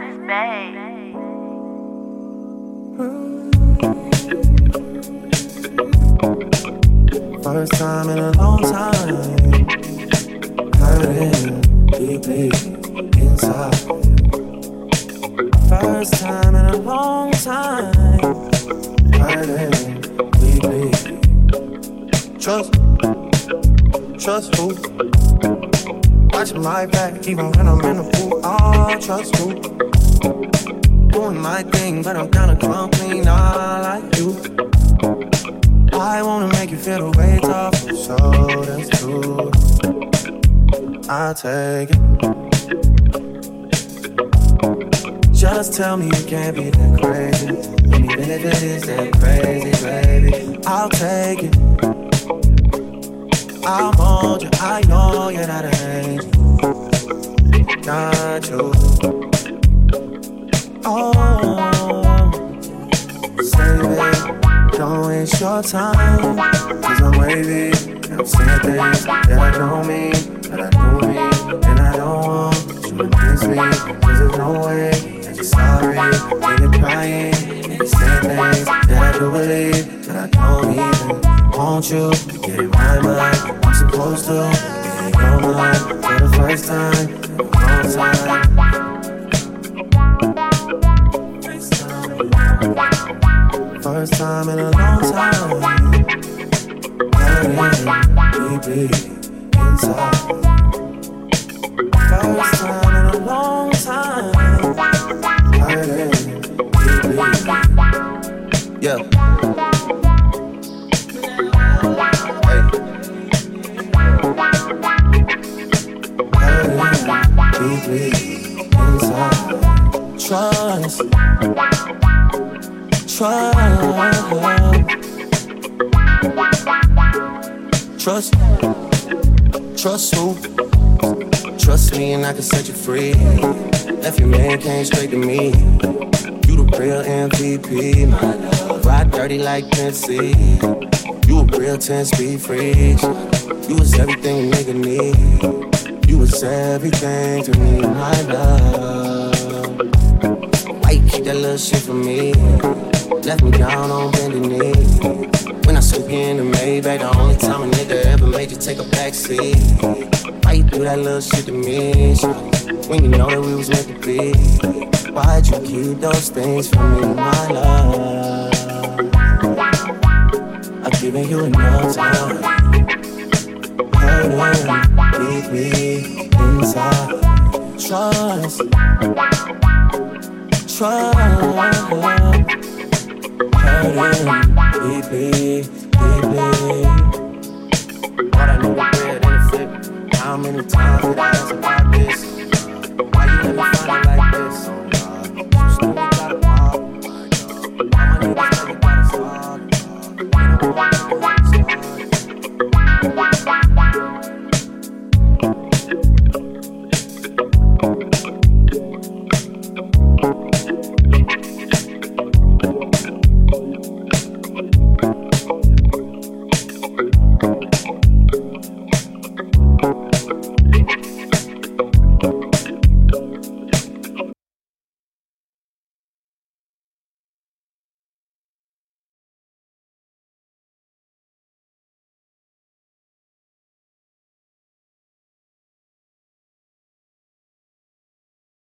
is Bay. First time in a long time. Hurting deeply inside. First time in a long time. Hurting deeply. Trust, trust who? Watching my back even when I'm in the pool. Oh, trust who? Doing my thing, but I'm kinda come clean. I like you. I wanna make you feel the weight off, so that's true. I'll take it. Just tell me you can't be that crazy. And even if it is that crazy, baby, I'll take it. I'll hold you, I know you're not an angel. Not you. Oh, it. Don't waste your time, cause I'm wavy. And I'm saying things that I don't mean, but I do mean. And I don't want you to miss me, cause there's no way that you're sorry. When you're crying, and you're saying things that I do believe, but I don't even want you get in my mind. I'm supposed to be in your mind for the first time First time in a long time. Deeply inside. First time in a long time. Deeply. Yeah. Hey. Hurting deeply inside. Trust. Trust. Trust. Trust who? Trust me and I can set you free. Left your man came straight to me. You the real MVP, my love. Ride dirty like Tennessee. You a real 10 speed freak. You was everything a nigga need. Was everything to me, my love. Why you keep that little shit from me? Left me down on bended knee. When I swoop you in the Maybach, the only time a nigga ever made you take a backseat. Why you do that little shit to me? When you know that we was meant to be. Why'd you keep those things from me, my love? I've given you enough time. Hurting, leave me inside. Trust, trust. Hurting, deeply, deeply. Thought I the flip. How many times did I